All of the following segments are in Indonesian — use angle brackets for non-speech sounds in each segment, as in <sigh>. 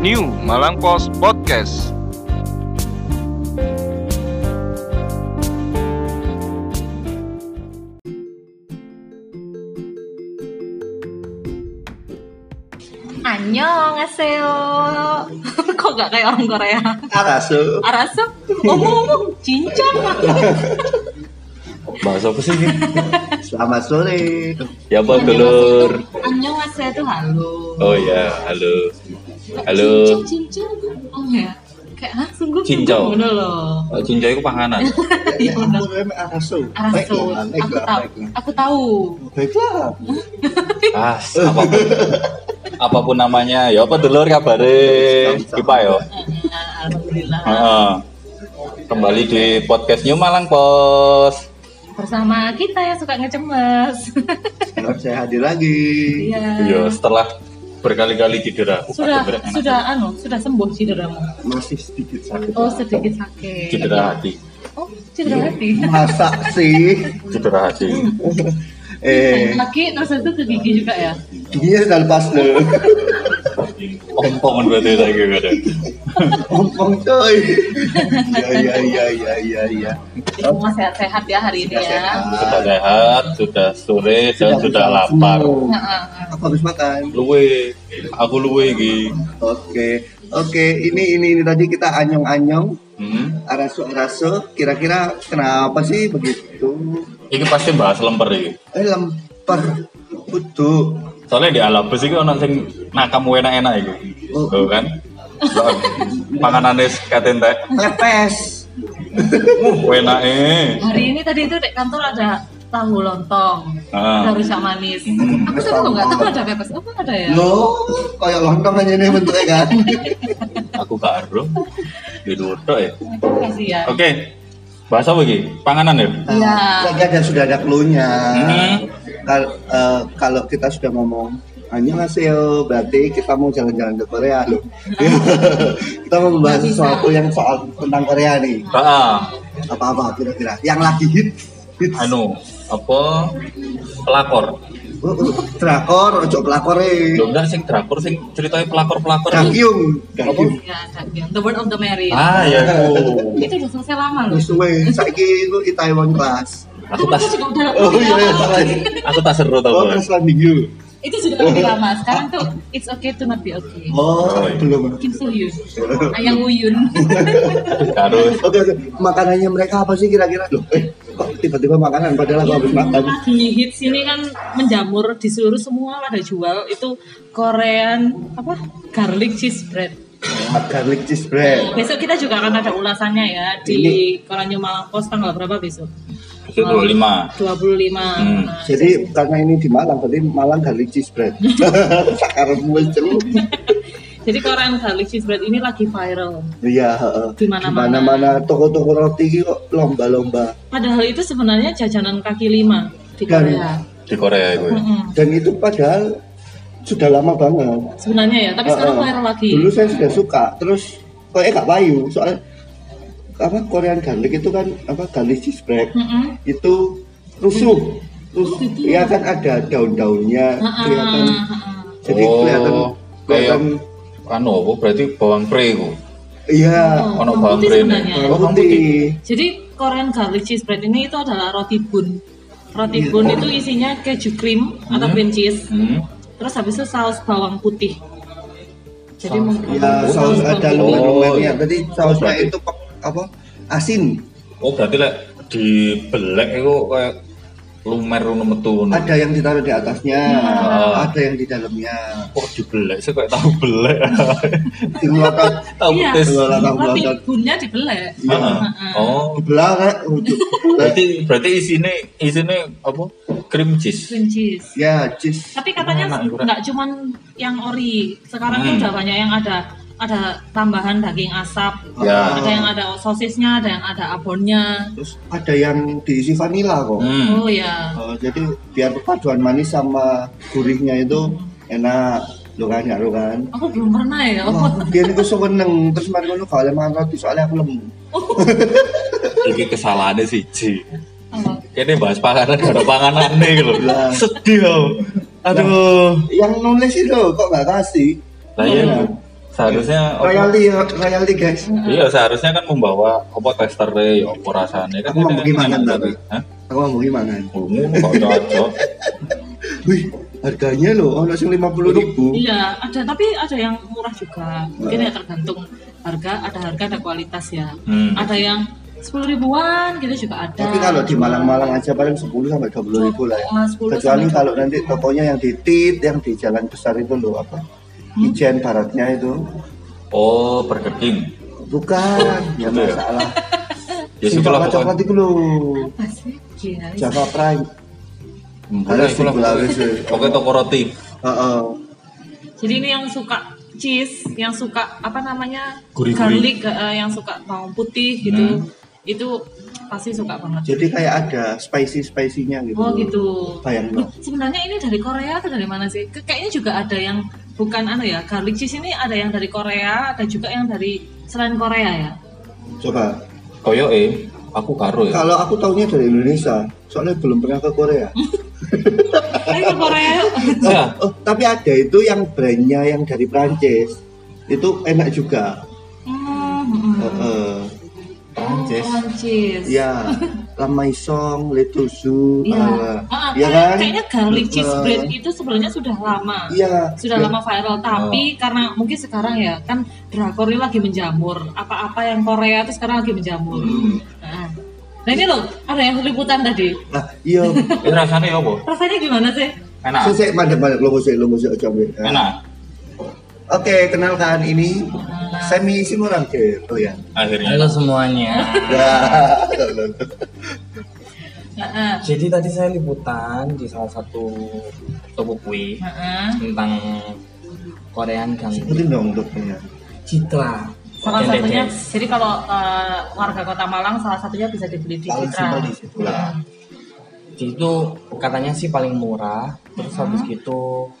New Malang Post Podcast. Annyeonghaseyo. <laughs> Kok gak kayak orang Korea? Arasu. Arasu? Ngomong-ngomong, cincang. <laughs> Bahasa apa sih ini? Selamat sore. Ya apa dulur? Annyeonghaseyo itu halo. Oh ya, halo. Halo. Cincang, cincang. Oh ya. Kayak, hah, sungguh Cincau. Loh. Oh, Cincau itu panganan. <laughs> Iya, Ya Arasu. Arasu. Baiklah, Aku tahu. baiklah. Aku tahu. Baiklah. <laughs> Ah, apa pun. apa pun namanya. Ya apa dulur kabare? Kipa yo. Nah, Alhamdulillah. Heeh. Kembali di podcast New Malang Pos. Bersama kita yang suka ngecemes. Sekarang saya hadir lagi. Iya. Yo, setelah berkali-kali cedera. Oh, Sudah, cedera enak. sudah, anu, sudah sembuh cederamu. Masih sedikit sakit. Oh, sedikit sakit. Cedera hati. Oh, cedera hati. Masa <laughs> sih? Cedera hati. Eh, Kaki terus itu ke gigi juga ya? giginya sudah lepas loh. <laughs> Ompong berarti saya ada. Ompong coy. Iya, iya, iya, iya, iya, iya. Semua sehat-sehat ya hari ini Sudah ya. sehat. Sudah sehat, sudah sore, dan sudah lapar. Aku habis makan. Luwe, aku luwe iki. Oke, oke. Ini, ini, ini tadi kita anyong-anyong. Hmm. Arasu-arasu. Kira-kira kenapa sih begitu? Iki pasti bahas lemper iki. Eh, lempar. Kudu. Soalnya di alam besi iki ono sing nakam enak-enak iki. Oh. Tuh kan. Panganane katen teh. Lepes. Enake. Hari ini tadi itu di kantor ada tahu lontong, Ah. ada rusak manis. Hmm, Aku tuh kok nggak tahu ada pepes. Apa ada ya? Lo kayak lontong aja nih bentuknya kan. Aku karo. Di luar ya. Kasih ya. Oke. Bahas apa iki? Panganan ya? Iya. Lagi ada sudah ada clue-nya. Hmm. Kal- eh, kalau kita sudah ngomong Annyeonghaseyo, berarti kita mau jalan-jalan ke Korea loh. <laughs> kita mau membahas sesuatu yang soal tentang Korea nih. Heeh. Apa-apa kira-kira? Yang lagi hit, hit. Anu, apa? Pelakor. Oh, oh, drakor, ojo pelakor eh. Lho enggak sing drakor sing ceritanya pelakor-pelakor. Dakyung, dakyung. Ya, ada yang The Word of the Married. Ah, ya. Itu udah selesai lama loh. Wis suwe, saiki Taiwan class. Aku udah Oh iya, iya, salah. aku tak seru tau. Oh, class landing you. itu sudah lebih lama. Sekarang tuh it's okay to not be okay. Oh, Oh, iya. belum. Kim Soo Hyun, Ayang Uyun. <laughs> Karo Oke, oke. Makanannya mereka apa sih kira-kira? Loh, eh, kok tiba-tiba makanan padahal aku habis makan. lagi hits ini kan menjamur di seluruh semua pada jual itu Korean apa garlic cheese bread. Garlic cheese bread. Besok kita juga akan ada ulasannya ya di Koran New Malang Post tanggal berapa besok? Itu 25. 25. Hmm. Nah, Jadi karena ini di Malang, berarti Malang garlic cheese bread. <laughs> Celup. jadi Korean garlic cheese bread ini lagi viral. Iya, heeh. Di mana-mana. mana toko-toko roti kok lomba-lomba. Padahal itu sebenarnya jajanan kaki lima di Dan- Korea. Di Korea itu. ya. Dan itu padahal sudah lama banget. Sebenarnya ya, tapi sekarang viral lagi. Dulu saya sudah suka, terus kayaknya gak payu, soalnya apa Korean garlic itu kan apa garlic cheese bread Mm-mm. itu rusuh. Terus ya kan ada daun-daunnya kelihatan. Jadi Oh, kelihatan kelihatan Anu, apa berarti bawang pre ku. iya Oh, Ono bawang pre. Oh, bawang putih. Jadi Korean garlic cheese bread ini itu adalah roti bun. Roti Iya. bun itu isinya keju cream atau Hmm. cream cheese. Hmm. Terus habis itu saus bawang putih. Jadi Saus mungkin Ya, saus ada Oh, lumer-lumernya. iya. Tadi sausnya itu apa? Asin. Oh, berarti lek di belek itu kayak lumer ngono metu. Ada yang ditaruh di atasnya, Ah. ada yang di dalamnya. Kok di belek sih kayak tahu belek. Di melotot, tahu Iya. petis. Dua latang roti melotot. bunnya dibelek. Iya. Heeh. Oh, Dibelah kan? Untuk berarti berarti isine isine apa? Cream cheese. Cream cheese. ya cheese. Tapi katanya Enak, kurang. nggak cuman yang ori. Sekarang tuh Hmm. udah banyak yang ada ada tambahan daging asap. Ya. Ada yang ada sosisnya, ada yang ada abonnya. Terus ada yang diisi vanila kok. Hmm. Oh ya. Oh, jadi biar perpaduan manis sama gurihnya itu enak. Lo kan, ya lo kan. Aku belum pernah ya. Oh, biar itu seneng terus mari ngono kalau mangan roti soalnya aku lemu. <laughs> Iki kesalahannya siji. Oh. Kene bahas panganan gak ada panganan nih gitu. Lah. Sedih. Aduh. Yang nulis itu kok nggak kasih? Lah iya. Oh. seharusnya royalty ya, royalty guys. iya seharusnya kan membawa apa tester ya apa rasanya kan Aku mau gimana tapi? Aku mau gimana? Oh, ngono kok cocok <laughs> Wih, harganya loh, ono sing 50 ribu. Iya, ada tapi ada yang murah juga. Mungkin ya tergantung harga, ada harga ada kualitas ya. Hmm. Ada yang sepuluh ribuan gitu juga ada. Tapi kalau di Malang-Malang aja paling 10 sampai 20 ribu lah ya. 10 Kecuali kalau nanti tokonya yang di Tit, yang di jalan besar itu loh apa? Hmm? Ijen baratnya itu. oh Burger King Bukan, ya Gitu ya? masalah. ya Sing itulah coklat-coklat pokoknya itu loh. apa sih? Java Prime. Hmm, Ada sih pokoknya toko roti Heeh. Jadi ini yang suka cheese, yang suka apa namanya Gurih-gurih. garlic, eh, yang suka bawang putih gitu, Hmm. itu pasti suka banget. Jadi kayak ada spicy-spicy-nya gitu. Oh gitu. Bayangin. Loh, Sebenarnya ini dari Korea atau dari mana sih? Kayaknya juga ada yang bukan anu ya, garlic cheese ini ada yang dari Korea, ada juga yang dari selain Korea ya. Coba. koyo eh aku karo ya Kalau aku taunya dari Indonesia, soalnya belum pernah ke Korea. <laughs> Ayo ke Korea yuk. ya Oh, tapi ada itu yang brandnya yang dari Prancis. Itu enak juga. Hmm, hmm. Heeh. Prancis Prancis. Ya, La Maison, Le Toussaint, Iya. ah, Ah, Iya kayak- kan? Kayaknya garlic cheese Heeh. bread itu sebenarnya sudah lama. Iya. Sudah lama viral, tapi karena mungkin sekarang ya kan drakor ini lagi menjamur. Apa-apa yang Korea itu sekarang lagi menjamur. Nah, nah ini loh, ada yang liputan tadi. Nah, iya. rasanya ya apa Rasanya gimana sih? enak Saya mandek-mandek lo musik lo musik coba. enak Oke, kenalkan ini Semi Simorang gitu ya. akhirnya Halo semuanya. Ya. Heeh. <laughs> Jadi tadi saya liputan di salah satu toko kue Heeh. tentang Korean kan Sebutin dong dokternya. Citra. Salah satunya, Dedes. jadi kalau eh, warga kota Malang salah satunya bisa dibeli di Paling Citra. di situ lah. Di itu katanya sih paling murah. Terus habis gitu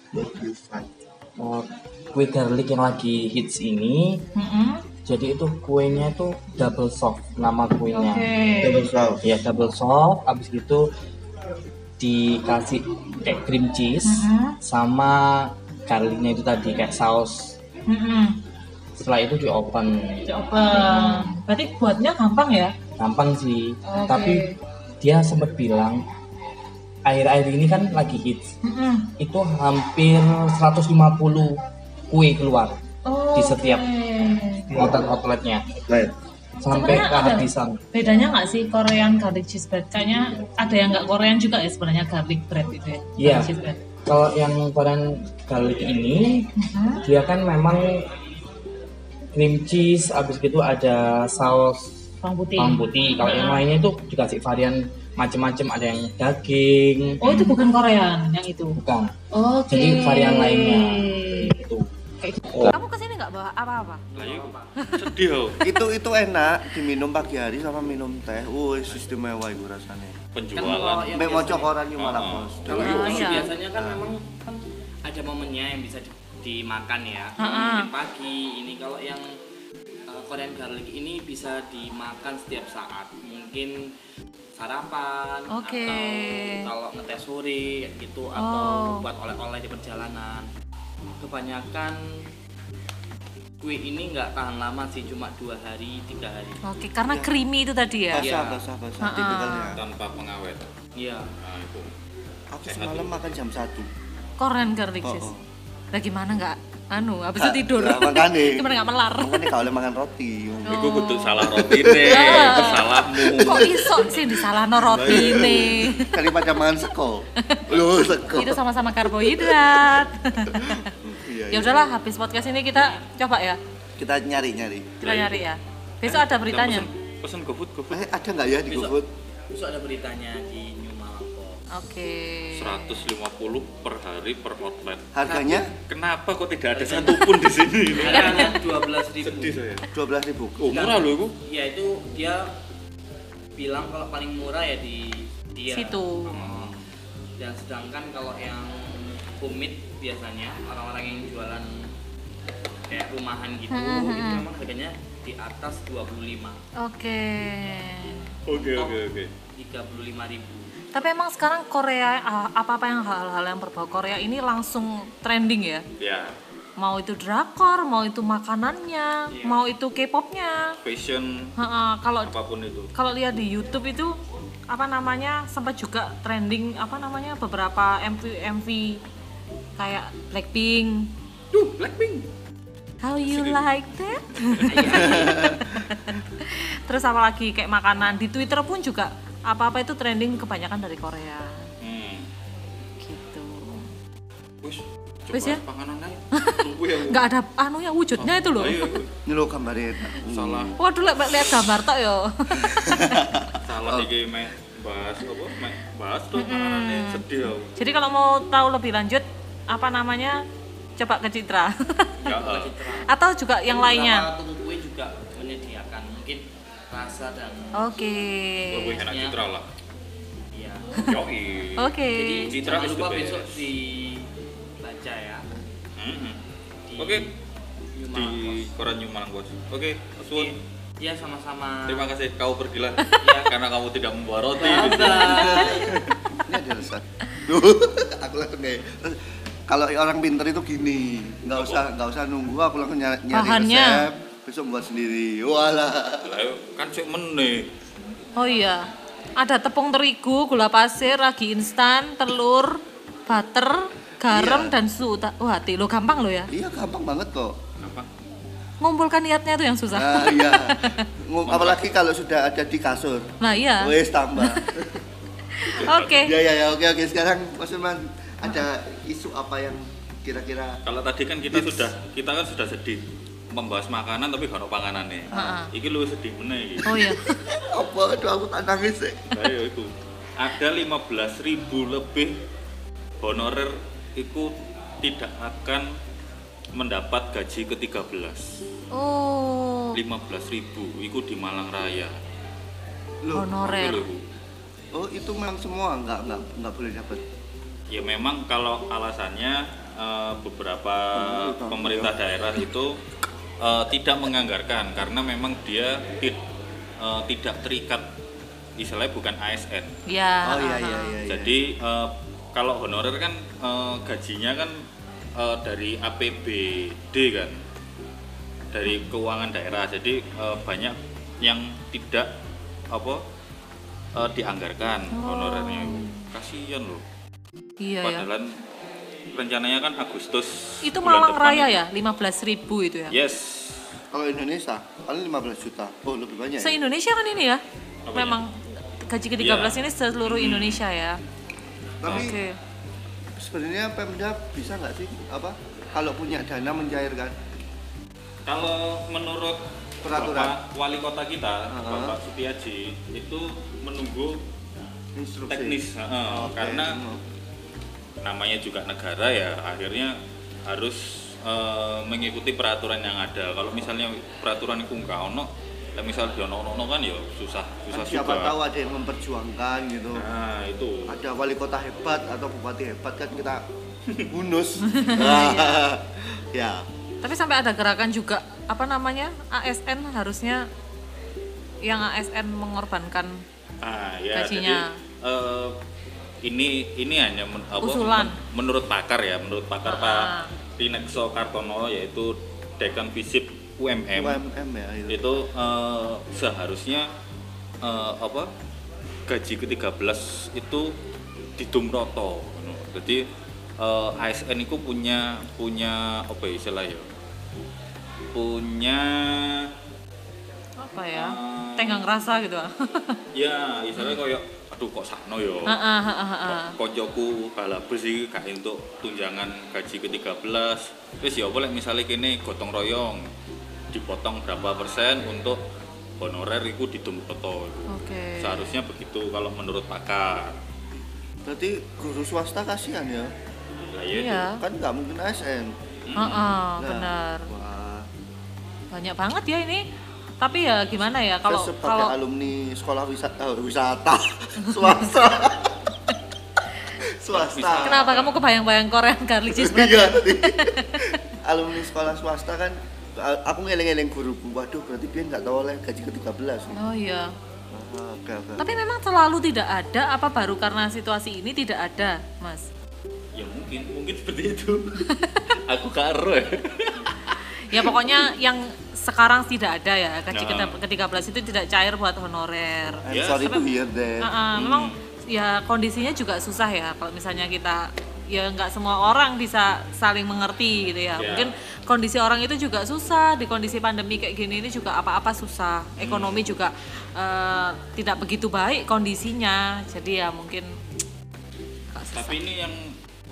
oh, kue garlic yang lagi hits ini. Mm-mm. Jadi itu kuenya itu double soft nama kuenya. Oke. Double sauce. Ya double soft. Habis gitu dikasih kayak cream cheese Mhm. sama garlicnya itu tadi kayak saus. Mm-mm. Setelah itu di open Coba. Berarti buatnya gampang ya? gampang sih Oke. tapi dia sempat bilang akhir-akhir ini kan lagi hits Mm-mm. itu hampir 150 kue keluar Oh, Di setiap- oke. outlet-outletnya Right. sampai Sebenarnya ada- kehabisan Bedanya nggak sih Korean garlic cheese bread? Kayaknya ada yang nggak Korean juga ya sebenarnya garlic bread itu ya? Iya. Garlic cheese bread. kalau yang Korean garlic ini Mhm. dia kan memang cream cheese habis gitu ada saus Bawang putih. bawang putih kalau yang lainnya itu dikasih varian macam-macam ada yang daging Oh itu bukan Korean yang itu. bukan Oke. Jadi varian lainnya. itu Kayak gitu. Kamu ke sini nggak bawa apa-apa? Sedih <laughs> itu itu enak diminum pagi hari sama minum teh. Wih, istimewa itu rasanya. penjualan. Mek mau cokoran yang malah bos. Kalau Ah, itu iya. biasanya kan memang kan ada momennya yang bisa di- dimakan ya. Ah, ah. Mungkin pagi ini kalau yang uh, Korean garlic ini bisa dimakan setiap saat. Mungkin sarapan Oke. atau kalau ngetes sore gitu Oh. atau buat oleh-oleh di perjalanan. Kebanyakan kue ini nggak tahan lama sih cuma dua hari tiga hari. Oke, karena creamy itu tadi ya. Iya. Basah, basah, basah. Ah, ah. Tipikalnya. tanpa pengawet Iya. nah itu Aku semalam makan jam 1 Korean garlic Oh, cheese. oh. Lah gimana nggak? Anu, habis itu tidur. Nah, makanya. <laughs> Gimana nggak melar? Makanya kalau boleh makan roti. Iku kudu salah roti deh, itu salahmu. Kok iso sih disalah roti ini? Daripada makan seko. <laughs> Loh, seko. itu sama-sama karbohidrat. <laughs> Iya, ya udahlah, habis podcast ini kita coba ya. Kita nyari-nyari. Kita nyari ya. Besok ada beritanya. Pesen GoFood GoFood Eh, ada nggak ya di. GoFood? Besok ada beritanya di Oke. 150 per hari per outlet. Harganya Kenapa kok tidak ada satupun di sini? <laughs> Harganya 12 ribu. Sedih saya. 12.000 ribu. Oh, murah loh itu. Ya itu dia bilang kalau paling murah ya di dia. Situ. Hmm. Dan sedangkan kalau yang kumit biasanya orang-orang yang jualan kayak rumahan gitu Hmm, hmm, itu hmm. memang harganya di atas 25 Oke. Oke oke oke. 35 ribu Tapi emang sekarang Korea ah, apa-apa yang hal-hal yang berbau Korea ini langsung trending ya. Ya. mau itu drakor, mau itu makanannya, Iya. mau itu K-popnya. fashion Kalau apa pun itu kalau lihat di YouTube itu apa namanya sempat juga trending apa namanya beberapa MV MV kayak Blackpink. Duh, Blackpink How you like that? <laughs> Terus apa lagi kayak makanan di Twitter pun juga apa-apa itu trending kebanyakan dari Korea. hmm. Gitu. wis Wis ya? panganan <laughs> tunggu ya. Nggak ada anunya wujudnya itu loh. ayo ayo. Ini lo gambarnya. salah Waduh lihat lihat gambar tok yo. <laughs> salah iki meh bahas apa meh bahas tuh panganannya sedih aku Jadi kalau mau tahu lebih lanjut apa namanya coba ke Citra ya atau juga yang lainnya. Beberapa toko kue juga menyediakan mungkin rasa dan Oke. lebih enak citra lah iya. yoi Oke. Jadi Citra jangan lupa besok dibaca ya. Mhm. Di oke New di koran New Malang Post oke Suwun. Iya sama-sama. terima kasih kau pergilah Iya. <laughs> karena kamu tidak membawa roti <laughs> Ini ada resep. Duh, <laughs> aku langsung kayak kalau orang pinter itu gini, nggak usah nggak usah nunggu, aku langsung nyari, nyari resep, besok buat sendiri. Walah. kan cek meneh Oh iya. Ada tepung terigu, gula pasir, ragi instan, telur, butter, garam Iya. dan susu. Wah, hati lo gampang lo ya. Iya gampang banget kok. apa Ngumpulkan niatnya itu yang susah. Nah, iya. <laughs> Apalagi kalau sudah ada di kasur. Nah, iya. Wes tambah. <laughs> Oke. Ya ya ya oke oke sekarang Mas Firman ada isu apa yang kira-kira kalau tadi kan kita sudah kita kan sudah sedih membahas makanan tapi gak ono panganannya Ha-ha. iki lu sedih meneh iki Oh iya. <laughs> apa aduh aku tak nangis sih. ayo itu ada 15.000 lebih honorer itu tidak akan mendapat gaji ke-13 Oh. 15.000 itu di Malang Raya Loh, Honorer. Itu loh, Bu. oh itu memang semua nggak nggak nggak boleh dapat. ya memang kalau alasannya eh, beberapa Pemerintah. pemerintah daerah itu eh, tidak menganggarkan karena memang dia tid- eh, tidak terikat istilahnya bukan ASN Ya. Oh iya aha. iya iya. iya. Jadi eh, kalau honorer kan eh, gajinya kan eh, dari APBD kan, dari keuangan daerah. Jadi eh, banyak yang tidak apa eh, dianggarkan Oh. honorernya. Kasihan loh. Iya ya. Rencananya kan Agustus. Itu Malang depan Raya ya, 15.000 ribu itu ya. Yes. Kalau Indonesia paling 15 juta. Oh lebih banyak. ya? Se-Indonesia kan ini ya. Apanya? Memang gaji ke-13 Iya. ini seluruh Hmm. Indonesia ya. Tapi Oke. sebenarnya Pemda bisa nggak sih apa kalau punya dana mencairkan? Kalau menurut Peraturan. Bapak Wali Kota kita, Uh-huh. Bapak Sutiaji, itu menunggu Instruksi. teknis heeh, Oke. karena. Namanya juga negara ya akhirnya harus eh, mengikuti peraturan yang ada kalau misalnya peraturan itu nggak ono lah misal di ono ono kan ya susah susah Kan siapa juga tahu ada yang memperjuangkan gitu. nah itu Ada wali kota hebat atau bupati hebat kan kita <laughs> bonus. <laughs> ya. Tapi sampai ada gerakan juga apa namanya? ASN harusnya yang ASN mengorbankan ah ya Gajinya. jadi eh, ini ini hanya men- apa, Usulan. men- menurut pakar ya menurut pakar Ah. Pak Tinekso Kartono yaitu Dekan Visip UMM UMM ya itu. itu eh, seharusnya eh, apa gaji ke-13 itu didumroto ngono. jadi eh, ASN itu punya punya apa ya istilah ya punya apa ya? Ah. Tenggang rasa gitu. ah. <laughs> ya istilahnya kayak aduh kok sakno yo ah, ah. koncoku iki gak entuk tunjangan gaji ke-13 wis ya boleh misalnya kene gotong royong dipotong berapa persen untuk honorer itu didumroto itu. Oke. seharusnya begitu kalau menurut pakar Berarti guru swasta kasihan ya. lah ya itu. Iya. Kan nggak mungkin ASN. Ah, ah, Nah, benar. Wah. Banyak banget ya ini. Tapi ya gimana ya kalau Saya sebagai kalau alumni sekolah wisata, eh, wisata <laughs> swasta. swasta. kenapa kamu kebayang-bayang Korean garlic cheese? Iya. alumni sekolah swasta kan a- aku ngeleng-ngeleng guruku. Waduh, berarti dia nggak tahu oleh gaji ke-13 nih. Oh iya. Ah. Tapi memang selalu tidak ada apa baru karena situasi ini tidak ada, Mas? ya mungkin mungkin seperti itu <laughs> Aku karo ya. ya pokoknya yang sekarang tidak ada ya gaji Nah. ke-13 itu tidak cair buat honorer I'm Ya, sorry to tapi- hear that. Uh, uh, memang ya kondisinya juga susah ya kalau misalnya kita ya nggak semua orang bisa saling mengerti gitu ya. Ya. Mungkin kondisi orang itu juga susah di kondisi pandemi kayak gini ini juga apa-apa susah. Ekonomi juga eh, tidak begitu baik kondisinya. Jadi ya mungkin. <tsk> Tapi ini yang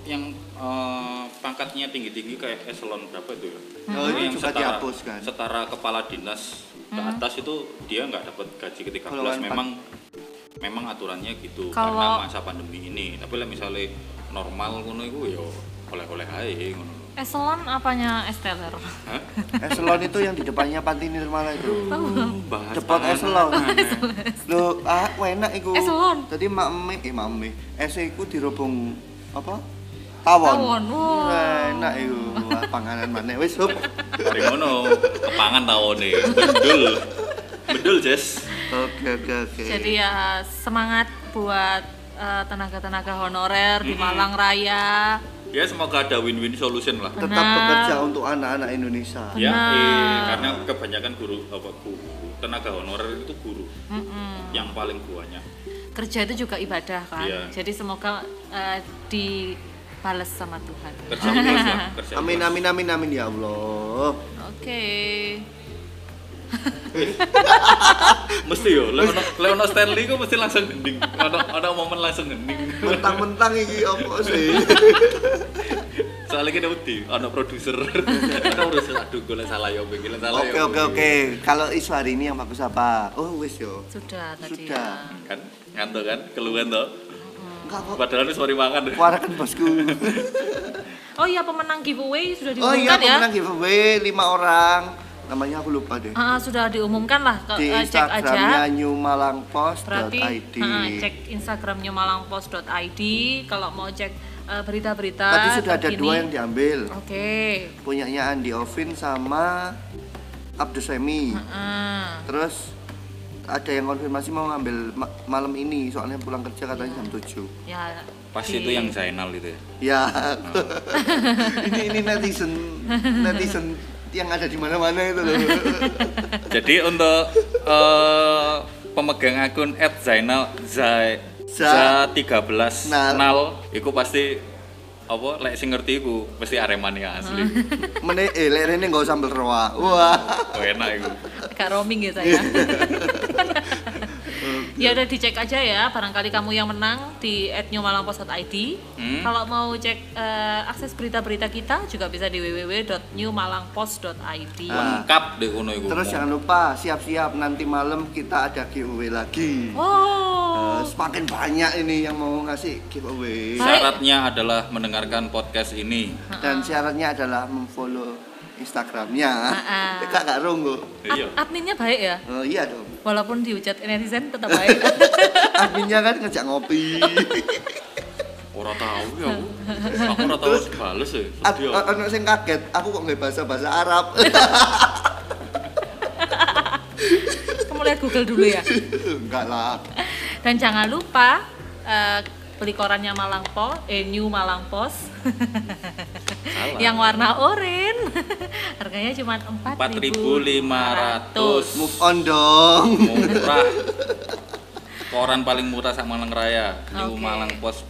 yang eh, pangkatnya tinggi-tinggi kayak eselon berapa itu ya? Oh, Itu itu yang juga setara, dihapus kan? setara kepala dinas ke atas itu dia nggak dapat gaji ke 13 Kalau yang memang memang aturannya gitu Kalau- karena masa pandemi ini. Tapi lah misalnya normal ngono iku ya oleh-oleh ae ngono. Eselon apanya esteller? Hah? <laughs> Eselon itu yang di depannya panti Nirmala itu. Bahas panganan eselon. <laughs> aneh. Loh, ah enak iku. Eselon? Tadi mak me, eh mak me. Ese iku dirobong apa? Tawon. Tawon, wah. Wah, Enak iku. Wah, <laughs> Panganan mana wis hup. Dari ngono kepangan tawone. Bedul. Bedul, Jess. Oke oke oke. Jadi ya semangat buat eh, tenaga-tenaga honorer di Malang Raya. Ya semoga ada win-win solution lah. tetap Benar. bekerja untuk anak-anak Indonesia. Ya, Benar. eh, karena kebanyakan guru apa guru tenaga honorer itu guru Mm-mm. yang paling banyak. Kerja itu juga ibadah kan. Iya. Jadi semoga eh, dibales sama Tuhan. <laughs> Amin amin amin amin ya Allah. Oke. <laughs> Mesti yo, lek ono lek ono Stanley ku mesti langsung gending. Ono ono momen langsung gending. Mentang-mentang iki apa sih? <laughs> Soalnya kita wedi, ono produser. Ono produser aduh gue salah yo, gue salah Oke yo. oke oke. Kalau isu hari ini yang bagus apa? Oh wis yo. Sudah tadi Sudah. ya. Kan ngantuk kan, keluhan toh. Enggak kok. Padahal ini sorry makan. Kuarakan bosku. Oh iya pemenang giveaway sudah Oh iya diumumkan ya. pemenang giveaway lima orang. Namanya aku lupa deh. Ah, sudah diumumkan lah. Ke, Di eh, cek Instagramnya aja. newmalangpost.id. Berarti ah, cek Instagramnya malangpost.id kalau mau cek eh, berita-berita. Tadi sudah ada terkini. dua yang diambil. Oke. Punyanya Andi Ovin sama Abdus Semi. Ah. Terus ada yang konfirmasi mau ngambil ma- malam ini soalnya pulang kerja katanya jam 7 ya Pasti di- itu yang Zainal itu ya. Ya. <laughs> ini ini netizen netizen yang ada di mana-mana itu loh. <laughs> Jadi untuk eh, pemegang akun @zainal zai Za- za 13 Nal. nal iku pasti apa lek sing ngerti iku mesti Aremania asli. <laughs> Mene eh lek rene enggak sambel roa. Wah. Oh, enak iku. Roaming ya saya. <laughs> ya udah dicek aja ya, barangkali kamu yang menang di @newmalangpost.id. Hmm. Kalau mau cek eh, akses berita-berita kita juga bisa di www.newmalangpost.id. Ah. Lengkap deh ngono iku. Terus jangan lupa siap-siap nanti malam kita ada giveaway lagi. Oh, Eh, semakin banyak ini yang mau ngasih giveaway. Syaratnya adalah mendengarkan podcast ini. Dan syaratnya adalah memfollow Instagramnya. Kak gak ronggo. Iya. ad- adminnya baik ya, Oh iya dong. Walaupun dihujat netizen tetap baik. <laughs> Adminnya kan ngejak ngopi. Ora tahu ya aku. Aku ora tahu bales ya. Ad- Sedih a- aku. Ono sing kaget, aku kok nggak bahasa bahasa Arab. Kamu lihat Google dulu ya. Enggak lah. Dan jangan lupa eh, beli korannya Malang Post, eh New Malang Post. yang warna oranye. <laughs> Harganya cuma 4.500. 4.500. Move on dong. Murah. <laughs> Koran paling murah sak Malang Raya, New Oke. Malang Pos.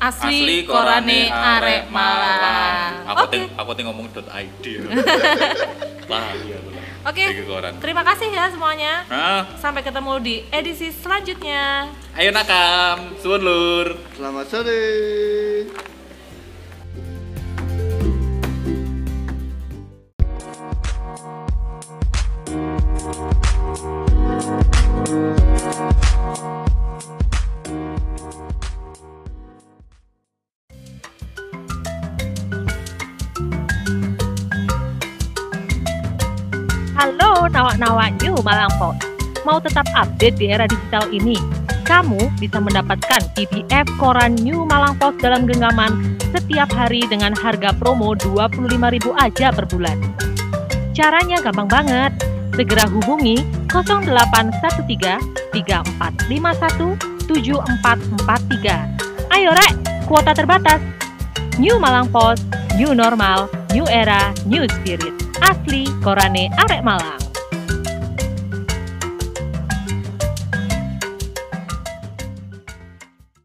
Asli, korane arek Malang. Aku Oke. ting aku ting ngomong .id. <laughs> Lah iya. Oke. Koran. Terima kasih ya semuanya. Nah, Sampai ketemu di edisi selanjutnya. ayo nakam, suwun lur. Selamat sore. Halo nawak-nawak New Malang Post. Mau tetap update di era digital ini? Kamu bisa mendapatkan PDF koran New Malang Post dalam genggaman setiap hari dengan harga promo 25.000 aja per bulan. Caranya gampang banget. Segera hubungi 0813 3451 7443. Ayo rek, kuota terbatas. New Malang Post, New normal, new era, new spirit. Asli Korane Arek Malang.